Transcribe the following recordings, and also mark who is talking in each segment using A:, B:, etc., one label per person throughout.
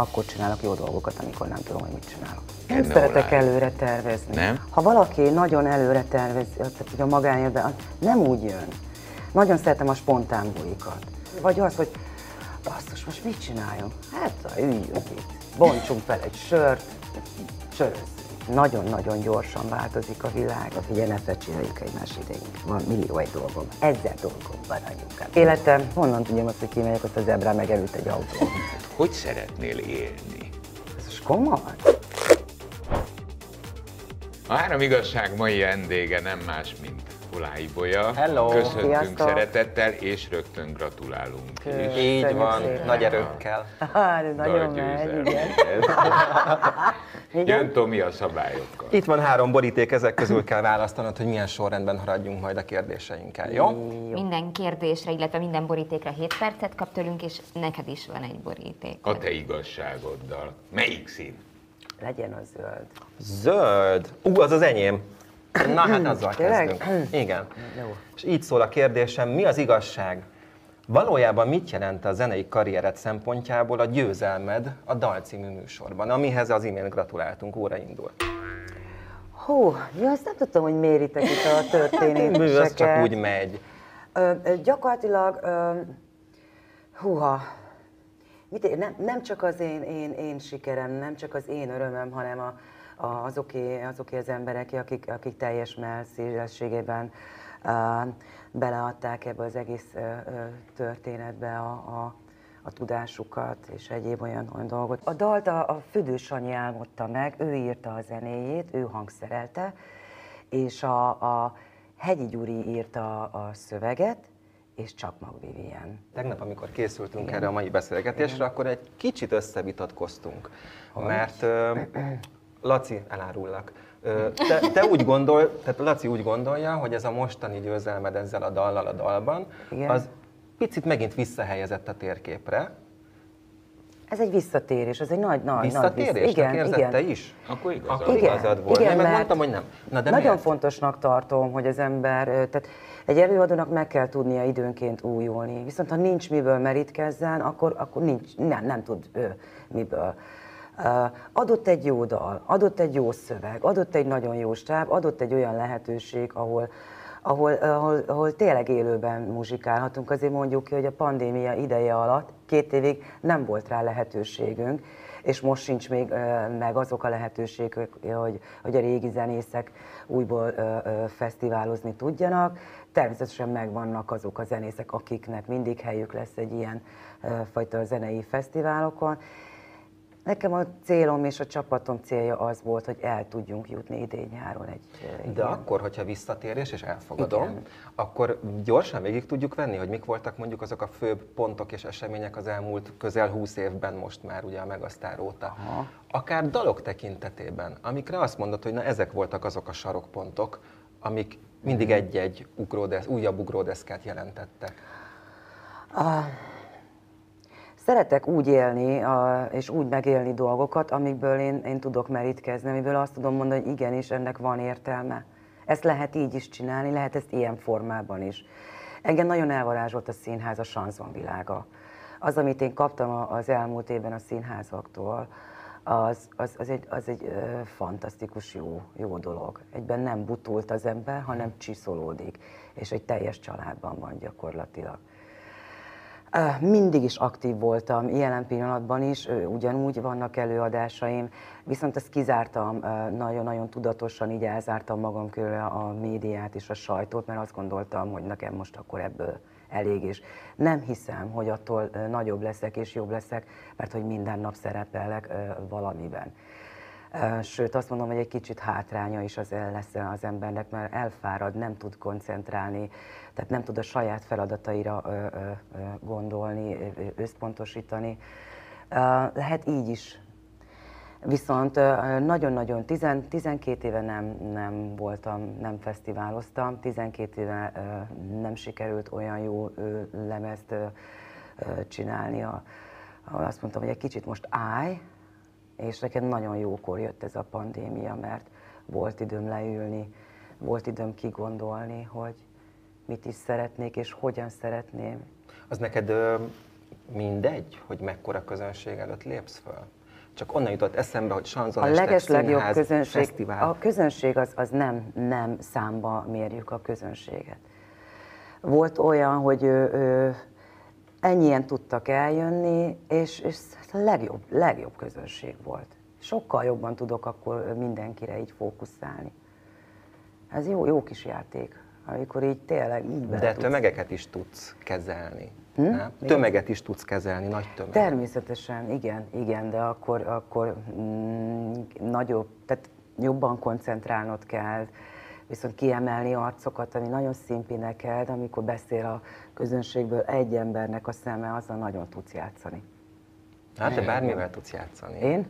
A: akkor csinálok jó dolgokat, amikor nem tudom, hogy mit csinálok. Nem
B: Kenne
A: szeretek előre tervezni.
B: Nem?
A: Ha valaki nagyon előre tervez, tehát hogy a magánéletben, az nem úgy jön. Nagyon szeretem a spontán bulikat. Vagy az, hogy basszus, most mit csináljunk? Hát, üljünk itt, bontsunk fel egy sört, sörözzünk. Nagyon-nagyon gyorsan változik a világ. Figyelj, ne fecséreljük egymás idejét. Van millió egy dolgom. Ezzel dolgom van anyukám. Életem, honnan tudjam azt, hogy kimegyek, ott az ebrán megerült egy autó.
B: Hogy szeretnél élni?
A: Ez most komoly?
B: A három igazság mai vendége nem más, mint Olái Bolya.
C: Hello.
B: Köszöntünk
A: Sziasztok.
B: szeretettel, és rögtön gratulálunk is.
C: Így
A: Köszönjük
C: van,
A: szépen.
C: nagy erőkkel.
A: Hát, ez nagyon
B: Nagy
A: megy, igen.
B: Jön. Tomi a szabályokkal.
C: Itt van három boríték, ezek közül kell választanod, hogy milyen sorrendben haradjunk majd a kérdéseinkkel, jó?
D: Minden kérdésre, illetve minden borítékra 7 percet kap tőlünk, és neked is van egy boríték.
B: A te igazságoddal. Melyik szín?
A: Legyen a zöld.
C: Zöld. Ú, az az enyém. Na hát azzal
A: Tényleg?
C: kezdünk. Igen.
A: Jó.
C: És így szól a kérdésem, mi az igazság? Valójában mit jelent a zenei karriered szempontjából a győzelmed a Dal című műsorban, amihez az imént gratuláltunk, óra indul.
A: Hú, jó, azt nem tudtam, hogy méritek itt a
C: Mű, az csak
A: történéseket.
C: úgy megy.
A: Ö, gyakorlatilag, ö, húha, mit, nem, nem csak az én, én, én sikerem, nem csak az én örömöm, hanem a, azoké, azoké az emberek, akik, akik teljes melszélességében beleadták ebbe az egész történetbe a, a, a tudásukat és egyéb olyan, olyan dolgot. A dalt a, a Füdő Sanyi álmodta meg, ő írta a zenéjét, ő hangszerelte, és a, a Hegyi Gyuri írta a szöveget, és Csakmag Vivien.
C: Tegnap, amikor készültünk erre a mai beszélgetésre, akkor egy kicsit összevitatkoztunk. Mert ö, Laci, elárullak. Te, te úgy gondol, tehát Laci úgy gondolja, hogy ez a mostani győzelmed ezzel a dallal a dalban,
A: Igen.
C: az picit megint visszahelyezett a térképre.
A: Ez egy visszatérés, ez egy nagy, nagy, nagy
C: Visszatérésnek
A: igen, igen.
C: te is?
B: Akkor igazad.
C: Akkor
A: Igen,
C: igazad volt.
A: igen, mert
C: mondtam, hogy nem. Na, de
A: Nagyon
C: miért?
A: fontosnak tartom, hogy az ember, tehát egy előadónak meg kell tudnia időnként újulni. Viszont ha nincs miből merítkezzen, akkor, akkor nincs, nem, nem tud ő miből. Adott egy jó dal, adott egy jó szöveg, adott egy nagyon jó stáb, adott egy olyan lehetőség, ahol, ahol, ahol, ahol tényleg élőben muzsikálhatunk. Azért mondjuk ki, hogy a pandémia ideje alatt két évig nem volt rá lehetőségünk, és most sincs még meg azok a lehetőségek, hogy, hogy a régi zenészek újból fesztiválozni tudjanak. Természetesen megvannak azok a zenészek, akiknek mindig helyük lesz egy ilyen fajta zenei fesztiválokon. Nekem a célom és a csapatom célja az volt, hogy el tudjunk jutni idén-nyáron egy ö,
C: De
A: ilyen-
C: akkor, hogyha visszatérés, és elfogadom,
A: Igen.
C: akkor gyorsan végig tudjuk venni, hogy mik voltak mondjuk azok a főbb pontok és események az elmúlt közel 20 évben most már ugye a Megasztár óta.
A: Aha.
C: Akár dalok tekintetében, amikre azt mondod, hogy na ezek voltak azok a sarokpontok, amik mindig
A: Mhm.
C: egy-egy ugródesz, újabb ugródeszkát jelentettek.
A: Szeretek úgy élni a, és úgy megélni dolgokat, amikből én, én tudok merítkezni, amiből azt tudom mondani, hogy igenis, ennek van értelme. Ezt lehet így is csinálni, lehet ezt ilyen formában is. Engem nagyon elvarázsolt a színház, a sanzon világa. Az, amit én kaptam az elmúlt évben a színházaktól, az, az, az egy, az egy fantasztikus jó, jó dolog. Egyben nem butult az ember, hanem csiszolódik, és egy teljes családban van gyakorlatilag. Mindig is aktív voltam, jelen pillanatban is, ugyanúgy vannak előadásaim, viszont ezt kizártam, nagyon-nagyon tudatosan így elzártam magam körül a médiát és a sajtót, mert azt gondoltam, hogy nekem most akkor ebből elég, és nem hiszem, hogy attól nagyobb leszek és jobb leszek, mert hogy minden nap szerepelek valamiben. Sőt, azt mondom, hogy egy kicsit hátránya is az lesz az embernek, mert elfárad, nem tud koncentrálni, tehát nem tud a saját feladataira gondolni, összpontosítani. Lehet így is. Viszont nagyon-nagyon, tizen- 12 éve nem, nem voltam, nem fesztiváloztam, 12 éve nem sikerült olyan jó lemezt csinálni, ahol azt mondtam, hogy egy kicsit most állj, és nekem nagyon jókor jött ez a pandémia, mert volt időm leülni, volt időm kigondolni, hogy mit is szeretnék és hogyan szeretném.
C: Az neked ö, mindegy, hogy mekkora közönség előtt lépsz föl? Csak onnan jutott eszembe, hogy
A: A
C: sanzonester,
A: legeslegjobb közönség,
C: fesztivál.
A: a közönség az, az nem, nem számba mérjük a közönséget. Volt olyan, hogy ö, ö, ennyien tudtak eljönni, és, és a legjobb, legjobb közönség volt. Sokkal jobban tudok akkor mindenkire így fókuszálni. Ez jó, jó kis játék, amikor így tényleg így
C: De
A: tudsz-
C: tömegeket is tudsz kezelni.
A: Hm?
C: Nem? Tömeget is tudsz kezelni, nagy tömeget.
A: Természetesen, igen, igen, de akkor, akkor mm, nagyobb, tehát jobban koncentrálnod kell, viszont kiemelni arcokat, ami nagyon színpineked, amikor beszél a közönségből egy embernek a szeme, azzal nagyon tudsz játszani.
C: Hát te bármivel tudsz játszani.
A: Én?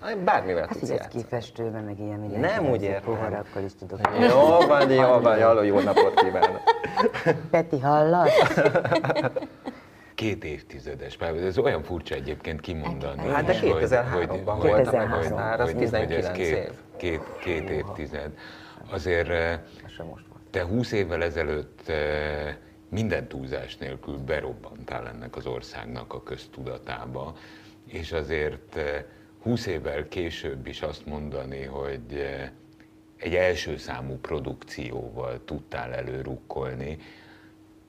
C: Hát Bármivel
A: Hát
C: tudsz játszani.
A: kifestővel, meg ilyen minden.
C: Nem úgy értem.
A: Poharakkal is tudok.
C: Jó van, jó van, jó, jó napot kívánok.
A: Peti, hallasz?
B: Két évtizedes pályázat, ez olyan furcsa egyébként kimondani.
C: Hát de
B: is, hogy-
C: 2003-ban
B: hogy-
C: volt a
A: 2003.
C: Megasztár, az
B: hogy- hogy ez
C: 19
B: két,
C: év.
B: Két, két évtized. Azért eh,
A: sem most volt.
B: te 20 évvel ezelőtt eh, minden túlzás nélkül berobbantál ennek az országnak a köztudatába, és azért eh, 20 évvel később is azt mondani, hogy eh, egy első számú produkcióval tudtál előrukkolni,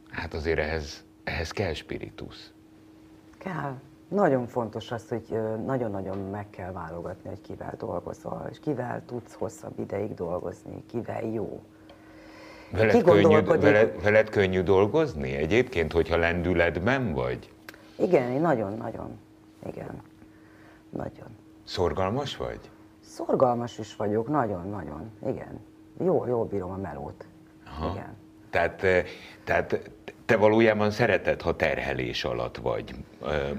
B: hát azért ehhez, ehhez kell spiritus.
A: Kell. Nagyon fontos az, hogy nagyon-nagyon meg kell válogatni, hogy kivel dolgozol, és kivel tudsz hosszabb ideig dolgozni, kivel jó.
B: Veled
A: Ki
B: könnyű, veled, veled könnyű dolgozni egyébként, hogyha lendületben vagy?
A: Igen, nagyon-nagyon. Igen. Nagyon.
B: Szorgalmas vagy?
A: Szorgalmas is vagyok, nagyon-nagyon. Igen. Jó, jól bírom a melót.
B: Aha.
A: Igen.
B: Tehát, eh, tehát te valójában szereted, ha terhelés alatt vagy,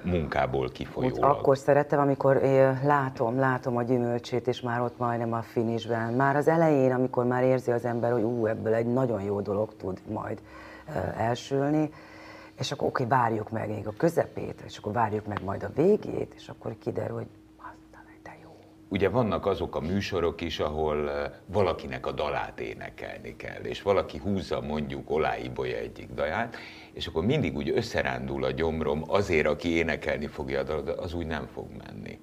B: munkából kifolyólag.
A: akkor szeretem, amikor látom, látom a gyümölcsét, és már ott majdnem a finishben. Már az elején, amikor már érzi az ember, hogy ú, ebből egy nagyon jó dolog tud majd elsülni, és akkor oké, várjuk meg még a közepét, és akkor várjuk meg majd a végét, és akkor kiderül, hogy.
B: Ugye vannak azok a műsorok is, ahol eh, valakinek a dalát énekelni kell, és valaki húzza mondjuk Olái egyik daját, és akkor mindig úgy összerándul a gyomrom azért, aki énekelni fogja a dalat, az úgy nem fog menni.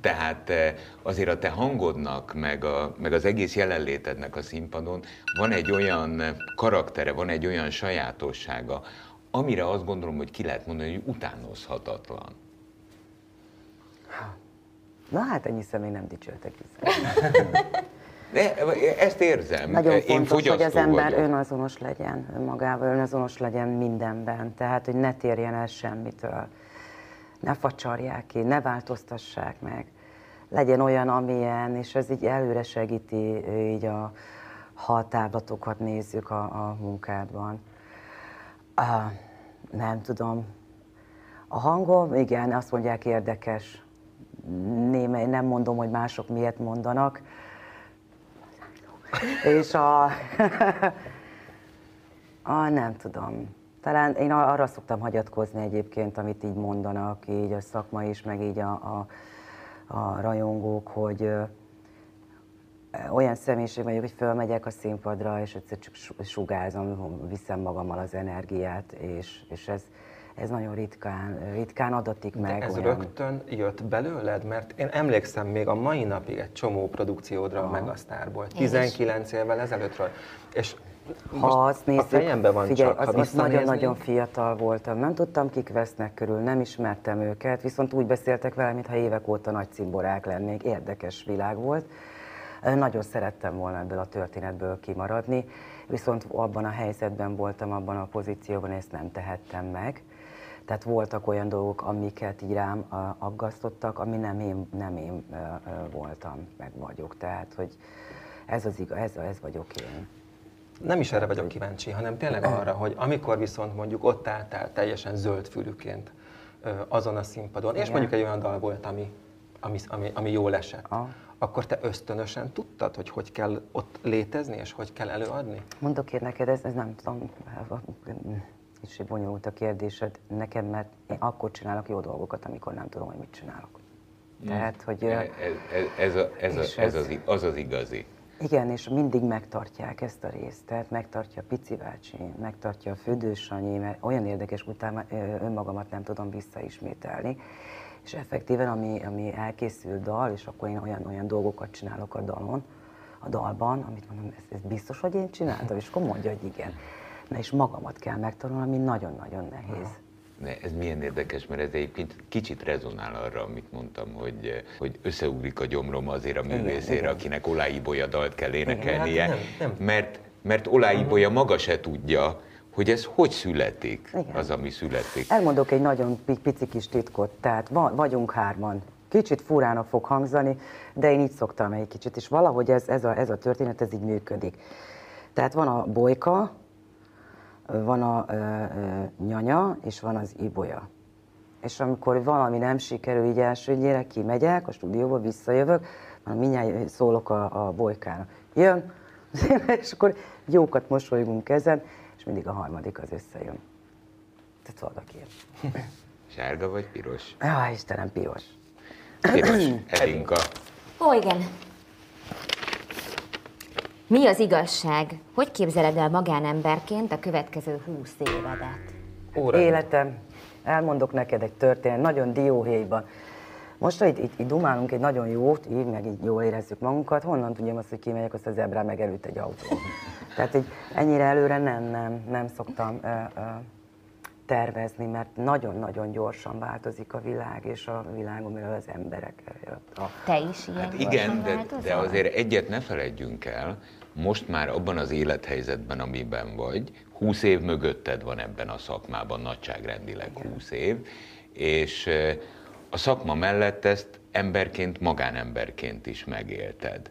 B: Tehát eh, azért a te hangodnak, meg, a, meg az egész jelenlétednek a színpadon van egy olyan karaktere, van egy olyan sajátossága, amire azt gondolom, hogy ki lehet mondani, hogy utánozhatatlan.
A: Na hát ennyi személy nem dicsértek vissza.
B: De ezt érzem.
A: Nagyon
B: Én
A: fontos, hogy az ember
B: vagyok.
A: önazonos legyen önmagával, önazonos legyen mindenben. Tehát, hogy ne térjen el semmitől. Ne facsarják ki, ne változtassák meg. Legyen olyan, amilyen, és ez így előre segíti így a, ha a nézzük a, a munkádban. Ah, nem tudom. A hangom, igen, azt mondják érdekes. Némely, nem mondom, hogy mások miért mondanak. És a... a nem tudom. Talán én arra szoktam hagyatkozni egyébként, amit így mondanak, így a szakma is, meg így a, a, a rajongók, hogy olyan személyiség vagyok, hogy fölmegyek a színpadra, és egyszer csak su- sugázom, viszem magammal az energiát, és, és ez, ez nagyon ritkán, ritkán adatik meg.
C: De ez
A: olyan.
C: rögtön jött belőled? Mert én emlékszem még a mai napig egy csomó produkciódra a Megasztárból, 19 évvel ezelőttről. És
A: Ha
C: most
A: azt nézzük,
C: a fejemben van
A: figyelj,
C: csak,
A: az,
C: ha
A: az nagyon-nagyon fiatal voltam, nem tudtam, kik vesznek körül, nem ismertem őket, viszont úgy beszéltek velem, mintha évek óta nagy cimborák lennék, érdekes világ volt. Nagyon szerettem volna ebből a történetből kimaradni, viszont abban a helyzetben voltam, abban a pozícióban, ezt nem tehettem meg. Tehát voltak olyan dolgok, amiket így rám aggasztottak, ami nem én, nem én voltam, meg vagyok. Tehát, hogy ez, az igaz, ez, ez vagyok én.
C: nem is erre vagyok kíváncsi, hanem tényleg arra, hogy amikor viszont mondjuk ott álltál teljesen zöld fülüként azon a színpadon, és
A: Igen.
C: mondjuk egy olyan dal volt, ami, ami, ami, ami jól esett,
A: Aha.
C: akkor te ösztönösen tudtad, hogy hogy kell ott létezni, és hogy kell előadni?
A: Mondok én neked, ez, ez nem tudom, és bonyolult a kérdésed nekem, mert én akkor csinálok jó dolgokat, amikor nem tudom, hogy mit csinálok. Tehát, hogy...
B: Ez, ez, ez, a, ez,
A: És
B: a, ez
A: ez-
B: az, az az igazi.
A: Igen, és mindig megtartják ezt a részt, tehát megtartja a Pici bácsi, megtartja a Füdős Sanyi, mert olyan érdekes, utána önmagamat nem tudom visszaismételni. És effektíven, ami, ami elkészül dal, és akkor én olyan, olyan dolgokat csinálok a dalon, a dalban, amit mondom, ez, ez biztos, hogy én csináltam, és akkor mondja, hogy igen. Na és magamat kell megtanulni, ami nagyon-nagyon nehéz.
B: Ne, ez milyen érdekes, mert ez egyébként kicsit rezonál arra, amit mondtam, hogy, hogy összeugrik a gyomrom azért a művészére,
A: igen.
B: akinek Olá Ibolya dalt kell énekelnie,
C: hát nem, nem.
B: mert, mert Olá Ibolya maga se tudja, hogy ez hogy születik,
A: Igen.
B: az, ami születik.
A: Elmondok egy nagyon pi- pici kis titkot, tehát va- vagyunk hárman. Kicsit furának fog hangzani, de én így szoktam egy kicsit, és valahogy ez, ez, a, ez a történet, ez így működik. Tehát van a bolyka, van a ö, ö, nyanya, és van az ibolya. És amikor valami nem sikerül így elsőnyére, kimegyek a stúdióba, visszajövök, már mindjárt szólok a, a bolykának. Jön, és akkor jókat mosolygunk ezen, és mindig a harmadik az összejön. Tehát valaki ilyen.
B: Sárga vagy piros?
A: Á, Istenem, piros.
B: Piros, Edinka.
D: Ó, igen. Mi az igazság? Hogy képzeled el magánemberként a következő húsz évedet?
C: Óra.
A: Életem, elmondok neked egy történet, nagyon dióhéjban. Most, hogy itt, itt, itt dumálunk egy nagyon jót, így, meg így jól érezzük magunkat, honnan tudjam azt, hogy kimegyek, azt az ebrán megelőtt egy autó. Tehát így ennyire előre nem, nem, nem szoktam ö, ö, tervezni, mert nagyon-nagyon gyorsan változik a világ, és a világon belül az emberek. A,
D: Te is ilyen
B: Hát igen, de,
D: változol?
B: de azért egyet ne feledjünk el, most már abban az élethelyzetben, amiben vagy, 20 év mögötted van ebben a szakmában, nagyságrendileg 20 év, és a szakma mellett ezt emberként, magánemberként is megélted.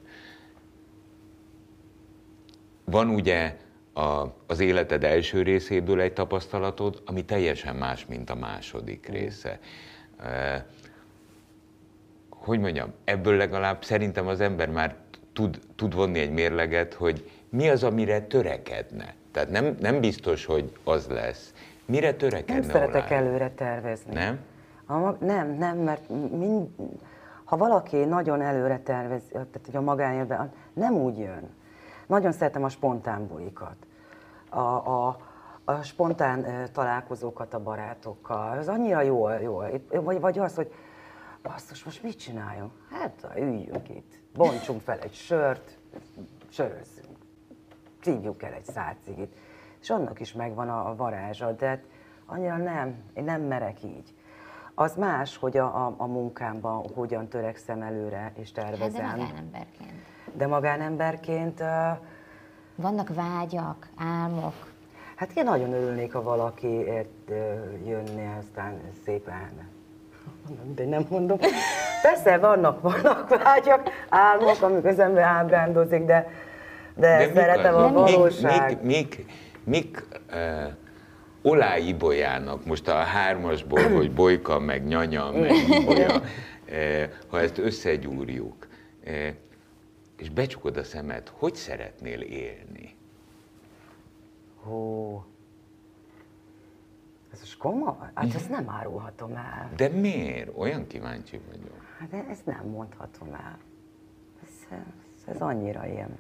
B: Van ugye a, az életed első részéből egy tapasztalatod, ami teljesen más, mint a második része. Eh, hogy mondjam, ebből legalább szerintem az ember már tud, tud vonni egy mérleget, hogy mi az, amire törekedne. Tehát nem, nem biztos, hogy az lesz. Mire törekedne
A: nem szeretek
B: Olaj?
A: előre tervezni.
B: Nem?
A: A, nem, nem, mert mind, ha valaki nagyon előre tervez, tehát hogy a magánéletben, nem úgy jön. Nagyon szeretem a spontán bulikat. A, a, a spontán találkozókat a barátokkal. Az annyira jól. Itt- Vagy, vagy az, hogy basszus, most mit csináljunk? Hát üljünk itt, bontsunk fel egy sört, sörözzünk szívjuk el egy szálcigit. És annak is megvan a, varázsa, de hát annyira nem, én nem merek így. Az más, hogy a, a, a munkámban hogyan törekszem előre és
D: Hát de
A: tervezem. De magánemberként,
D: Vannak vágyak, álmok.
A: hát én nagyon örülnék, ha valakiért ö, jönne, aztán szépen de nem mondom. Persze vannak, vannak vágyak, álmok, amik az ember ábrándozik, de, de, de szeretem a
B: azok?
A: valóság.
B: Mik, mik, mik uh, Olá Ibolyának, most a hármasból, hogy bolyka, meg nyanya, meg ibolya, uh, ha ezt összegyúrjuk, uh, és becsukod a szemed, hogy szeretnél élni?
A: Hú. Ez most komoly? Hát ezt nem árulhatom el.
B: De miért? Olyan kíváncsi vagyok.
A: Hát ezt nem mondhatom el. Ez, ez, ez annyira ilyen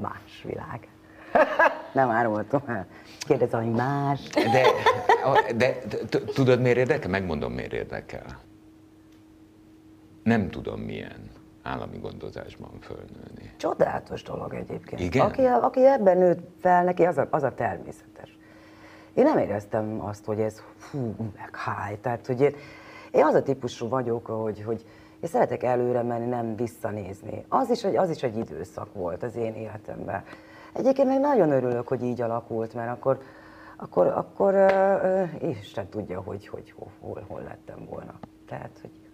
A: más világ. nem árulhatom el. Kérdez, hogy más.
B: De, de tudod miért érdekel? Megmondom miért érdekel. Nem tudom milyen állami gondozásban fölnőni.
A: Csodálatos dolog egyébként.
B: Igen?
A: Aki, aki ebben nőtt fel, neki az a, az a természetes. Én nem éreztem azt, hogy ez fú, meg háj. Tehát, hogy én, én az a típusú vagyok, hogy, hogy én szeretek előre menni, nem visszanézni. Az is, egy, az is egy időszak volt az én életemben. Egyébként meg nagyon örülök, hogy így alakult, mert akkor, akkor, akkor ö, Isten tudja, hogy, hogy hol, hol, hol lettem volna. Tehát, hogy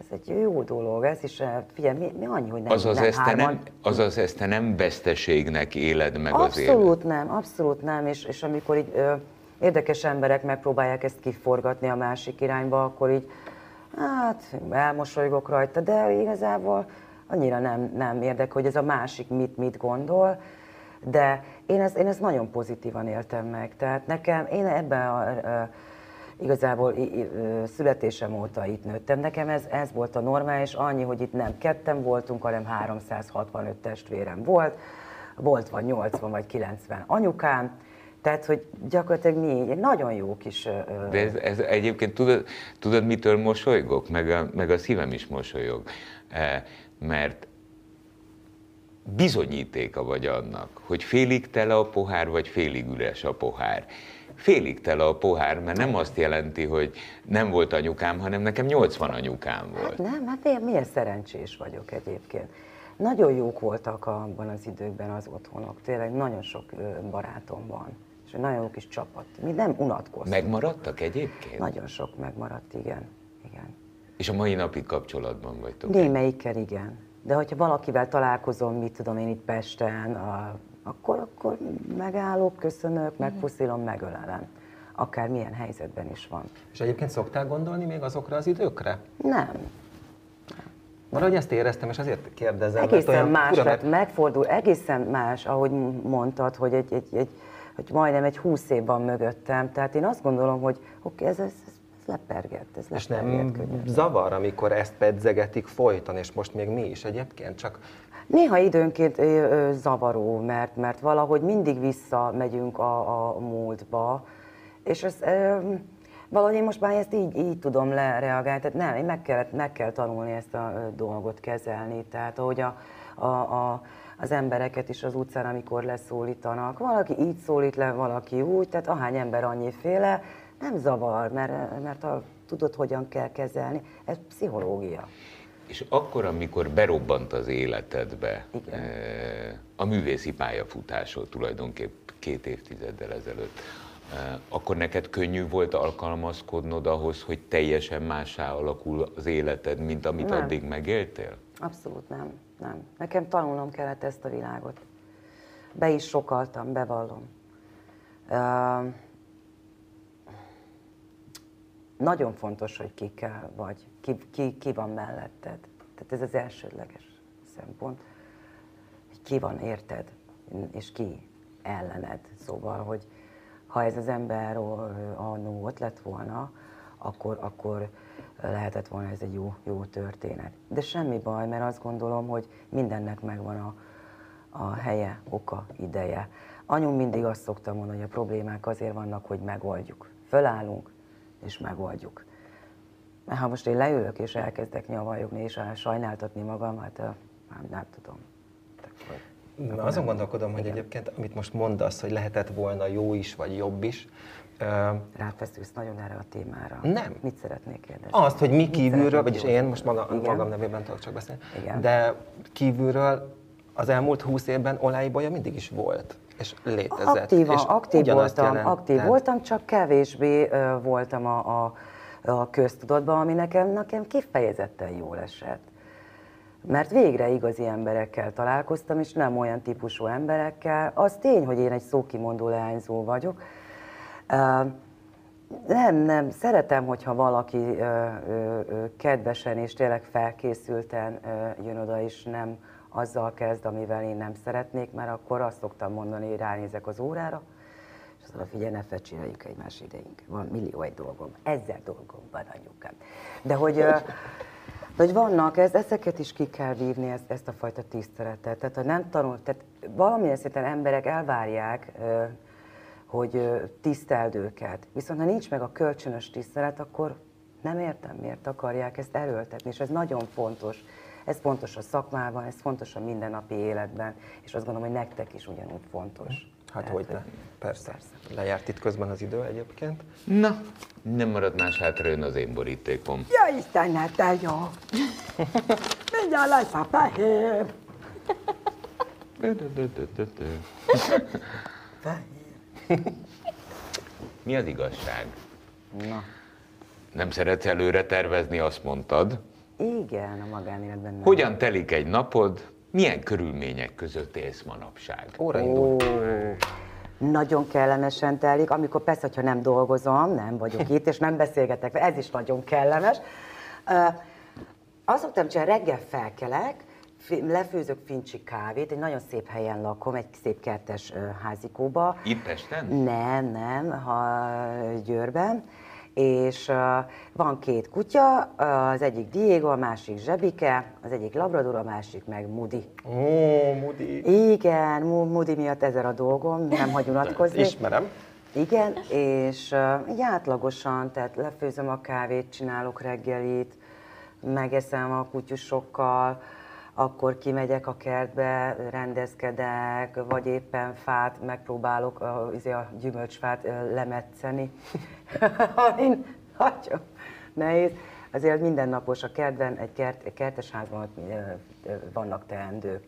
A: ez egy jó dolog, ez is, eh, figyelj, mi, mi annyi, hogy nem,
B: Azaz
A: nem
B: ezt, te nem, azaz ezt te nem veszteségnek éled meg az életet.
A: Abszolút nem, abszolút nem, és, és amikor így ö, érdekes emberek megpróbálják ezt kiforgatni a másik irányba, akkor így, hát elmosolygok rajta, de igazából annyira nem, nem érdekel, hogy ez a másik mit, mit gondol, de én ezt, én ezt nagyon pozitívan éltem meg. Tehát nekem, én ebben a, ö, igazából születésem óta itt nőttem. Nekem ez, ez volt a normális, annyi, hogy itt nem ketten voltunk, hanem 365 testvérem volt. Volt vagy 80 vagy 90 anyukám. Tehát, hogy gyakorlatilag mi egy nagyon jó kis...
B: De ez, ez egyébként tudod, tudod, mitől mosolygok? Meg a, meg a szívem is mosolyog. Eh, Mert bizonyítéka vagy annak, hogy félig tele a pohár, vagy félig üres a pohár. Félig tele a pohár, mert nem azt jelenti, hogy nem volt anyukám, hanem nekem 80 anyukám volt.
A: Hát nem, hát milyen, milyen szerencsés vagyok egyébként. Nagyon jók voltak abban az időkben az otthonok, tényleg nagyon sok barátom van, és nagyon jó kis csapat. Mi nem unatkoztunk.
B: Megmaradtak egyébként?
A: Nagyon sok megmaradt, igen. igen.
B: És a mai napig kapcsolatban vagytok?
A: Némelyikkel igen. De hogyha valakivel találkozom, mit tudom én itt Pesten, a, akkor, akkor megállok, köszönök, megpuszilom, megölelem. Akár milyen helyzetben is van.
C: És egyébként szoktál gondolni még azokra az időkre?
A: Nem,
C: Valahogy ezt éreztem, és azért kérdezem.
A: Egészen
C: olyan
A: más
C: fura, mert-
A: megfordul, egészen más, ahogy mondtad, hogy, egy, egy, egy, hogy majdnem egy húsz év van mögöttem. Tehát én azt gondolom, hogy oké, ez, ez, ez lepergett, ez
C: És
A: lepergett
C: nem
A: könnyen.
C: zavar, amikor ezt pedzegetik folyton, és most még mi is egyébként, csak
A: Néha időnként zavaró, mert, mert valahogy mindig visszamegyünk a, a múltba, és ez, valahogy én most már ezt így, így tudom lereagálni, tehát nem, én meg kell, meg kell tanulni ezt a dolgot kezelni, tehát ahogy a, a, a, az embereket is az utcán, amikor leszólítanak, valaki így szólít le, valaki úgy, tehát ahány ember annyiféle, nem zavar, mert, mert ha tudod, hogyan kell kezelni, ez pszichológia.
B: És akkor, amikor berobbant az életedbe
A: Igen.
B: eh, a művészi pályafutásod tulajdonképp két évtizeddel ezelőtt, eh, akkor neked könnyű volt alkalmazkodnod ahhoz, hogy teljesen mássá alakul az életed, mint amit
A: Nem.
B: addig megéltél?
A: Abszolút nem, nem. Nekem tanulnom kellett ezt a világot. Be is sokaltam, bevallom. Uh, nagyon fontos, hogy kikkel vagy, ki, ki, ki van melletted. Tehát ez az elsődleges szempont, hogy ki van érted, és ki ellened. Szóval, hogy ha ez az ember annó ott lett volna, akkor, akkor lehetett volna ez egy jó, jó történet. De semmi baj, mert azt gondolom, hogy mindennek megvan a, a helye, oka, ideje. Anyu mindig azt szokta mondani, hogy a problémák azért vannak, hogy megoldjuk. Fölállunk, és megoldjuk. Mert ha most én leülök, és elkezdek nyavajogni, és sajnáltatni magam, hát ö, nem, nem tudom. Akkor-
C: Na, azon gondolkodom, hogy egyébként, amit most mondasz, hogy lehetett volna jó is, vagy jobb is,
A: Ráfeszülsz nagyon erre a témára.
C: Nem.
A: Mit szeretnék kérdezni?
C: azt, hogy mi kívülről, vagyis én most maga,
A: Igen.
C: magam nevében tudok csak beszélni,
A: Igen.
C: de kívülről az elmúlt húsz évben Oláibolya mindig is volt, és létezett.
A: Aktívan,
C: és
A: aktív voltam,
C: jelent.
A: aktív
C: Tehát-
A: voltam, csak kevésbé ö, voltam a, a, a köztudatban, ami nekem, nekem kifejezetten jól esett. Mert végre igazi emberekkel találkoztam, és nem olyan típusú emberekkel. Az tény, hogy én egy szókimondó leányzó vagyok. Nem, nem, szeretem, hogyha valaki kedvesen és tényleg felkészülten ö, jön oda, és nem azzal kezd, amivel én nem szeretnék, mert akkor azt szoktam mondani, hogy ránézek az órára, és azt mondom, figyelj, ne fecsireljük egymás idejünk. Van millió egy dolgom, ezer dolgom van anyukám. De hogy, de hogy vannak, ez, ezeket is ki kell vívni, ezt, ezt a fajta tiszteletet. Tehát, ha nem tanul, tehát valamilyen szinten emberek elvárják, hogy tiszteld őket. Viszont ha nincs meg a kölcsönös tisztelet, akkor nem értem, miért akarják ezt erőltetni, és ez nagyon fontos. Ez fontos a szakmában, ez fontos a mindennapi életben, és azt gondolom, hogy nektek is ugyanúgy fontos.
C: Hát
A: Tehát,
C: hogy ne. Persze. Lejárt itt közben az idő egyébként.
B: Na, nem marad más hátra, jön az én borítékom.
A: Ja Istenem, te jó! Mindjárt lesz a fehér!
B: Mi az igazság?
A: Na,
B: Nem szeretsz előre tervezni, azt mondtad.
A: igen, a magánéletben nem.
B: Hogyan telik egy napod? Milyen körülmények között élsz manapság?
C: Óra indul.
A: Nagyon kellemesen telik, amikor persze, hogyha nem dolgozom, nem vagyok itt, és nem beszélgetek, ez is nagyon kellemes. Azt szoktam csinálni, reggel felkelek, lefőzök fincsi kávét, egy nagyon szép helyen lakom, egy szép kertes házikóba.
B: Itt Pesten?
A: Nem, nem, ha Győrben. És uh, van két kutya, az egyik Diego, a másik Zsebike, az egyik Labrador, a másik meg Mudi.
C: Ó, Mudi.
A: Igen, Mu- Mudi miatt ezer a dolgom, nem hagy unatkozni.
C: Ismerem.
A: Igen, és uh, így átlagosan, tehát lefőzöm a kávét, csinálok reggelit, megeszem a kutyusokkal, akkor kimegyek a kertbe, rendezkedek, vagy éppen fát megpróbálok a, izé a gyümölcsfát lemetszeni. Amin nagyon nehéz. Azért mindennapos a kertben, egy, kert, egy kertes házban ott, ö, ö, vannak teendők.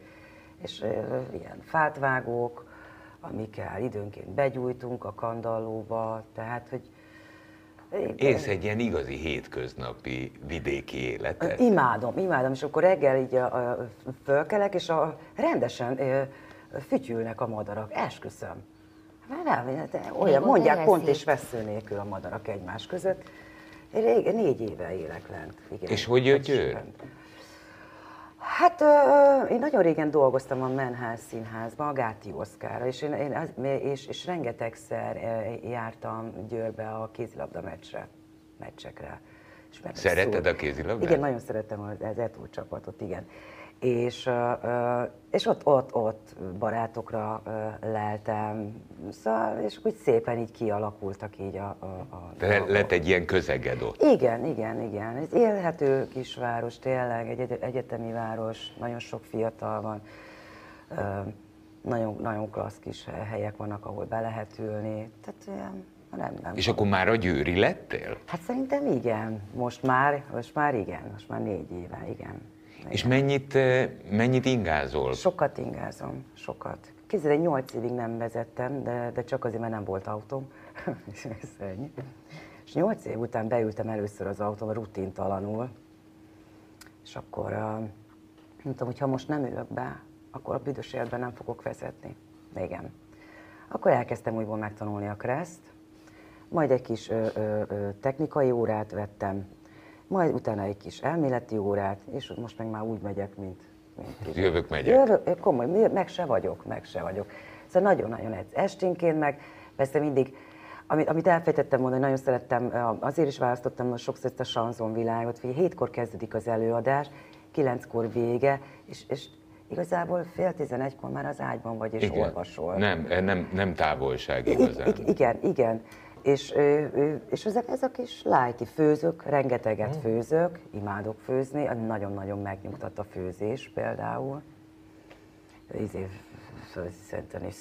A: És ilyen fát vágok, amikkel időnként begyújtunk a kandallóba, tehát hogy
B: Élsz egy ilyen igazi hétköznapi vidéki életet?
A: Imádom, imádom, és akkor reggel így a, a, fölkelek, és a, rendesen ö, fütyülnek a madarak, esküszöm. Hát Nem, olyan, mondják pont és vesző nélkül a madarak egymás között. Én rég, négy éve élek lent. Igen.
B: És hogy jött Győr?
A: sem. Hát ö, én nagyon régen dolgoztam a Menház színházban, a Gáti Oszkára, és, én, én és, és rengetegszer jártam Győrbe a kézilabda meccsre, meccsekre. És
B: Szereted
A: szól-
B: a kézilabdát?
A: Igen, nagyon szeretem az, az Eto csapatot, igen. És, és ott, ott, ott barátokra leltem, szóval, és úgy szépen így kialakultak így a, a, a
B: lett egy ilyen közeged ott.
A: Igen, igen, igen. Ez élhető kisváros, tényleg, egy egy- egyetemi város, nagyon sok fiatal van. Nagyon, nagyon klassz kis helyek vannak, ahol be lehet ülni. Tehát olyan, nem, nem.
B: És akkor már a győri lettél?
A: Hát szerintem igen. Most már, most már igen. Most már négy éve, igen.
B: És mennyit, mennyit ingázol?
A: Sokat ingázom, sokat. Képzeld, egy nyolc évig nem vezettem, de, de csak azért, mert nem volt autóm. És ez ennyi. És nyolc év után beültem először az autóba rutintalanul, és akkor mondtam, hogy ha most nem ülök be, akkor a büdös életben nem fogok vezetni. Igen. Akkor elkezdtem újból megtanulni a kreszt, majd egy kis ö, ö, ö, technikai órát vettem, majd utána egy kis elméleti órát, és most meg már úgy megyek, mint... mint
B: Jövök, megyek.
A: Jövök, ö, komoly, meg se vagyok, meg se vagyok. Szóval nagyon-nagyon ez. Esténként meg persze mindig, amit, amit elfejtettem mondani, nagyon szerettem, ö, azért is választottam most sokszor ezt a sanzon világot, hogy hétkor kezdődik az előadás, kilenckor vége, és, és igazából fél tizenegykor már az ágyban vagy és olvasol.
B: Nem, eh, nem, nem távolság igazán.
A: i- igen, igen. És, és ezek, ezek is lájti főzök, rengeteget főzök, imádok főzni, nagyon-nagyon megnyugtat a főzés például. Izé, szerintem is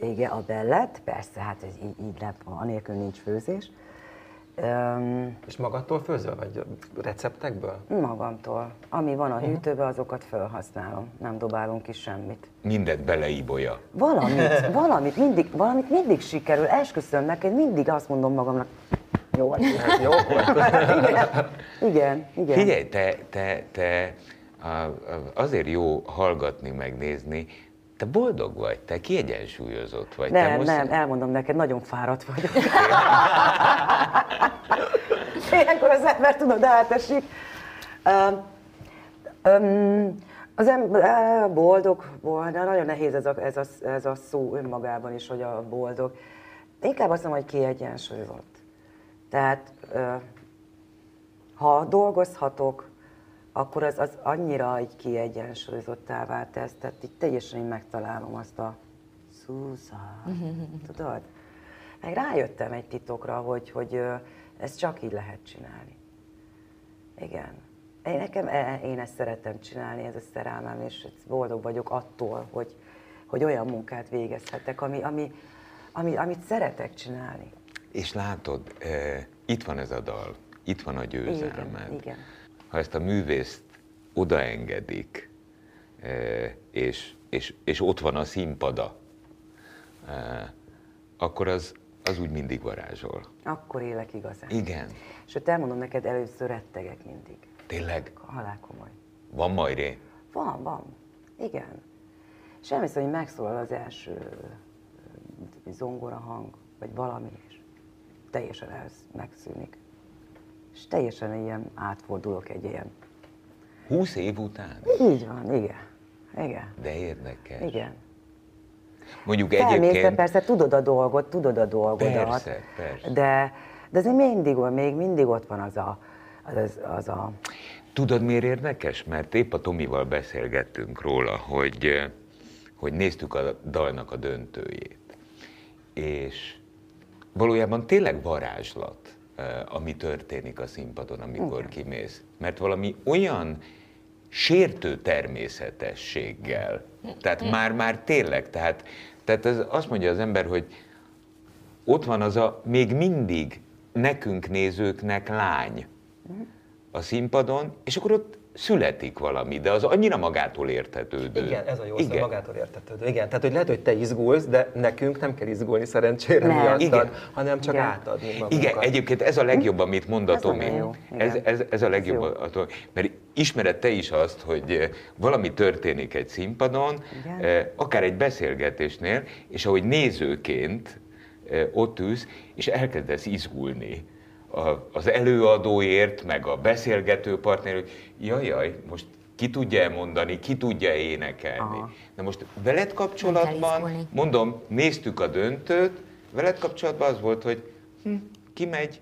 A: igen, a bellet, persze, hát ez így, így nem, anélkül nincs főzés. Öm,
C: És magadtól főzöl, vagy receptekből?
A: magamtól. Ami van a hűtőben, azokat felhasználom. Nem dobálunk ki semmit.
B: Mindent beleibolya.
A: Valamit, valamit mindig, valamit mindig sikerül. Esküszöm neked, mindig azt mondom magamnak, jó vagy.
C: Jó,
A: igen, igen, igen.
B: Figyelj, te, te, te azért jó hallgatni, megnézni, te boldog vagy, te kiegyensúlyozott vagy. te
A: Nem,
B: most...
A: nem, elmondom neked, nagyon fáradt vagyok. Ilyenkor az ember, tudod, átesik. Um, um, az ember boldog, boldog, nagyon nehéz ez a, ez, a, ez a szó önmagában is, hogy a boldog. Inkább azt mondom, hogy kiegyensúlyozott. Tehát ha dolgozhatok, akkor az, az annyira egy kiegyensúlyozottá tesz, tehát így teljesen így megtalálom azt a Susan, tudod? Meg rájöttem egy titokra, hogy, hogy ezt csak így lehet csinálni. Igen. Én, nekem, e- én ezt szeretem csinálni, ez a szerelmem, és boldog vagyok attól, hogy, hogy olyan munkát végezhetek, ami, ami, ami, amit szeretek csinálni.
B: És látod, eh, itt van ez a dal, itt van a győzelmed.
A: Igen, igen.
B: Ha ezt a művészt odaengedik, eh, és, és, és ott van a színpada, eh, akkor az, az úgy mindig varázsol.
A: Akkor élek igazán.
B: Igen,
A: Sőt, elmondom neked, először rettegek mindig.
B: tényleg,
A: Halál komoly.
B: van majd ré.
A: Van, van. Igen. És elmészem, hogy megszólal az első zongora hang, vagy valami, és teljesen ez megszűnik. És teljesen ilyen átfordulok egy ilyen.
B: Húsz év után?
A: Így van, igen. Igen.
B: De érdekes.
A: Igen.
B: Mondjuk
A: Felmészve
B: egyébként...
A: persze tudod a dolgot, tudod a dolgodat.
B: Persze, persze.
A: De, de azért mindig, még mindig ott van az a, az, az, az a
B: Tudod, miért érdekes? Mert épp a Tomival beszélgettünk róla, hogy, eh, hogy néztük a dalnak a döntőjét. És valójában tényleg varázslat, ami történik a színpadon, amikor kimész. Mert valami olyan sértő természetességgel, tehát már-már tényleg, tehát, tehát ez azt mondja az ember, hogy ott van az a még mindig nekünk nézőknek lány a színpadon, és akkor ott születik valami, de az annyira magától értetődő.
C: Igen, ez a jó szó,
B: Igen.
C: magától értetődő. Igen, tehát hogy lehet, hogy te izgulsz, de nekünk nem kell izgulni szerencsére
A: Nem.
C: miattad,
B: Igen.
C: hanem csak
A: Igen.
C: átadni magunkat.
B: Igen, egyébként ez a legjobb, amit mond a
A: Ez
B: Ez, ez, ez a
A: Ez
B: legjobb,
A: jó.
B: a Tomi. mert ismered te is azt, hogy eh, valami történik egy színpadon,
A: Igen.
B: eh, akár egy beszélgetésnél, és ahogy nézőként eh, ott ülsz, és elkezdesz izgulni a- az előadóért, meg a beszélgető partner, hogy jaj, jaj, most ki tudja mondani, ki tudja énekelni.
A: Aha.
B: Na most veled kapcsolatban, mondom, néztük a döntőt, veled kapcsolatban az volt, hogy hm, kimegy,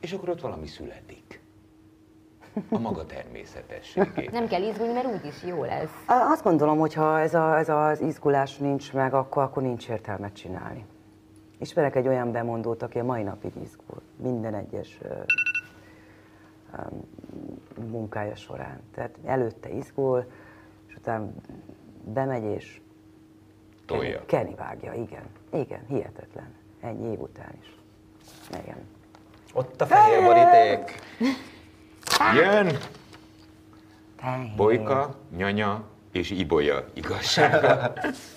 B: és akkor ott valami születik. A maga természetességé.
D: Nem kell izgulni, mert úgyis jó lesz.
A: Azt gondolom, hogy ha ez, a, ez az izgulás nincs meg, akkor, akkor nincs értelmet csinálni. Ismerek egy olyan bemondót, aki a mai napig izgul. Minden egyes ö, ö, munkája során. Tehát előtte izgul, és utána bemegy és
B: Tolja.
A: Kenny vágja, igen. Igen, hihetetlen. Ennyi év után is. Igen.
C: Ott a fehér boríték.
B: Jön
A: Fehér.
B: Bolyka, Nyanya és Ibolya igazsága.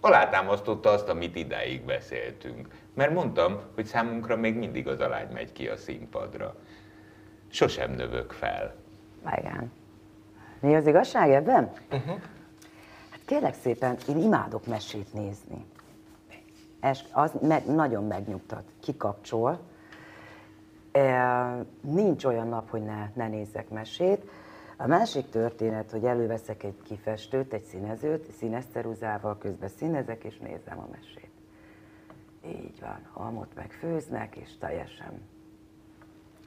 B: Alátámasztotta azt, amit idáig beszéltünk. Mert mondtam, hogy számunkra még mindig az a lány megy ki a színpadra. Sosem növök fel.
A: Igen. Mi az igazság ebben? Hát kérlek szépen, én imádok mesét nézni. Es, az meg, nagyon megnyugtat, kikapcsol. E, nincs olyan nap, hogy ne, ne nézzek mesét. A másik történet, hogy előveszek egy kifestőt, egy színezőt, színeszteruzával közben színezek, és nézem a mesét. Így van, almot meg főznek, és teljesen.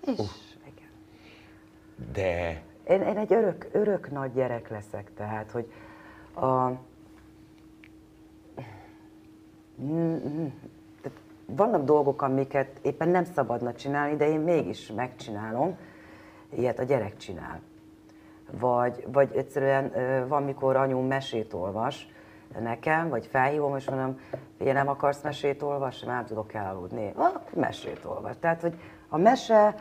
A: És, igen.
B: De
A: Én, én egy örök, örök nagy gyerek leszek, tehát, hogy a, tehát vannak dolgok, amiket éppen nem szabadna csinálni, de én mégis megcsinálom. Ilyet a gyerek csinál. Vagy, vagy egyszerűen van, mikor anyu mesét olvas nekem, vagy felhívom, és mondom, figyelj, nem akarsz mesét olvasni, már nem tudok elaludni. Ah, mesét olvas. Tehát, hogy a mese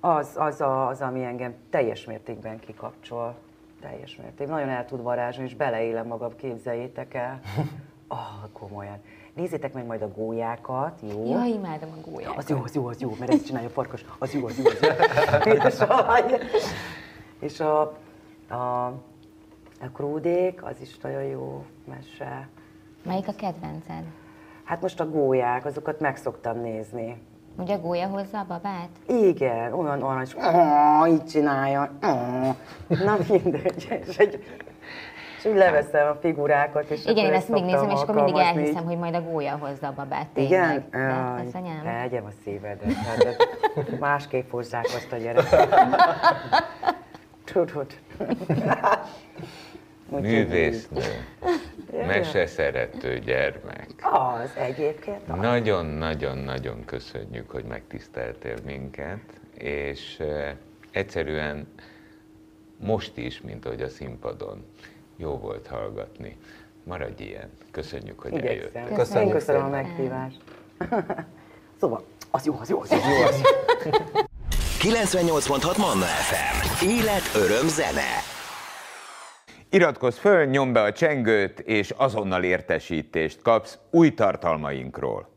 A: az, az, a, az, ami engem teljes mértékben kikapcsol. Teljes mértékben. Nagyon el tud varázsolni, és beleélem magam, képzeljétek el. Ah, komolyan. Nézzétek meg majd a gólyákat, jó?
D: Ja, imádom a gólyákat.
A: Az jó, az jó, az jó, mert ezt csinálja a farkas. Az jó, az jó, az jó. és a, és a, a, a krúdék, az is nagyon jó mese.
D: Melyik a kedvenced?
A: Hát most a gólyák, azokat meg szoktam nézni.
D: Ugye a gólya hozza a babát?
A: Igen, olyan aranyos, így csinálja, na mindegy, és, egy, és úgy leveszem a figurákat, és
D: Igen, én
A: ezt
D: mindig nézem, és akkor mindig elhiszem, hogy majd a gólya hozza a babát.
A: Igen? Jaj,
D: ez anyám.
A: Tegyem a szívedet. Hát, másképp hozzák azt a gyereket. Tudod.
B: Művésznő, mese szerető gyermek.
A: Az egyébként.
B: Nagyon-nagyon-nagyon köszönjük, hogy megtiszteltél minket, és eh, egyszerűen most is, mint ahogy a színpadon, jó volt hallgatni. Maradj ilyen. Köszönjük, hogy eljöttél.
A: Igyekszem.
C: Köszönjük
A: Én köszönöm a meghívást. szóval, az jó, az jó, az jó.
C: Jó az.
E: 98.6 Manna FM. Élet, öröm, zene.
B: Iratkozz föl, nyomd be a csengőt, és azonnal értesítést kapsz új tartalmainkról.